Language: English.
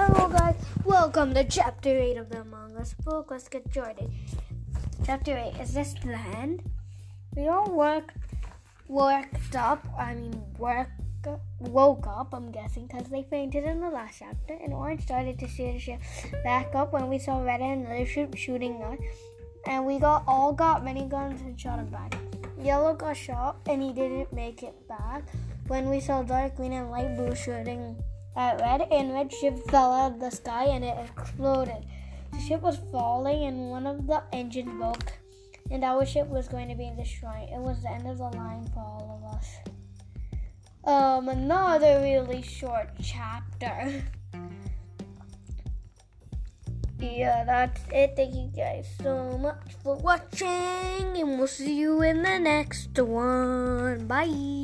Hello guys, welcome to Chapter 8 of the Among Us book. Let's get started. Chapter 8 is this the end? We all worked, worked up, I mean, work, woke up, I'm guessing, because they fainted in the last chapter. And Orange started to see the ship back up when we saw Red and another ship shooting us. And we got all got many guns and shot him back. Yellow got shot and he didn't make it back when we saw dark green and light blue shooting at red, and red ship fell out of the sky and it exploded. The ship was falling and one of the engines broke, and our ship was going to be destroyed. It was the end of the line for all of us. Um, another really short chapter. yeah, that's it. Thank you guys so much for watching, and we'll see you in the next one. Bye.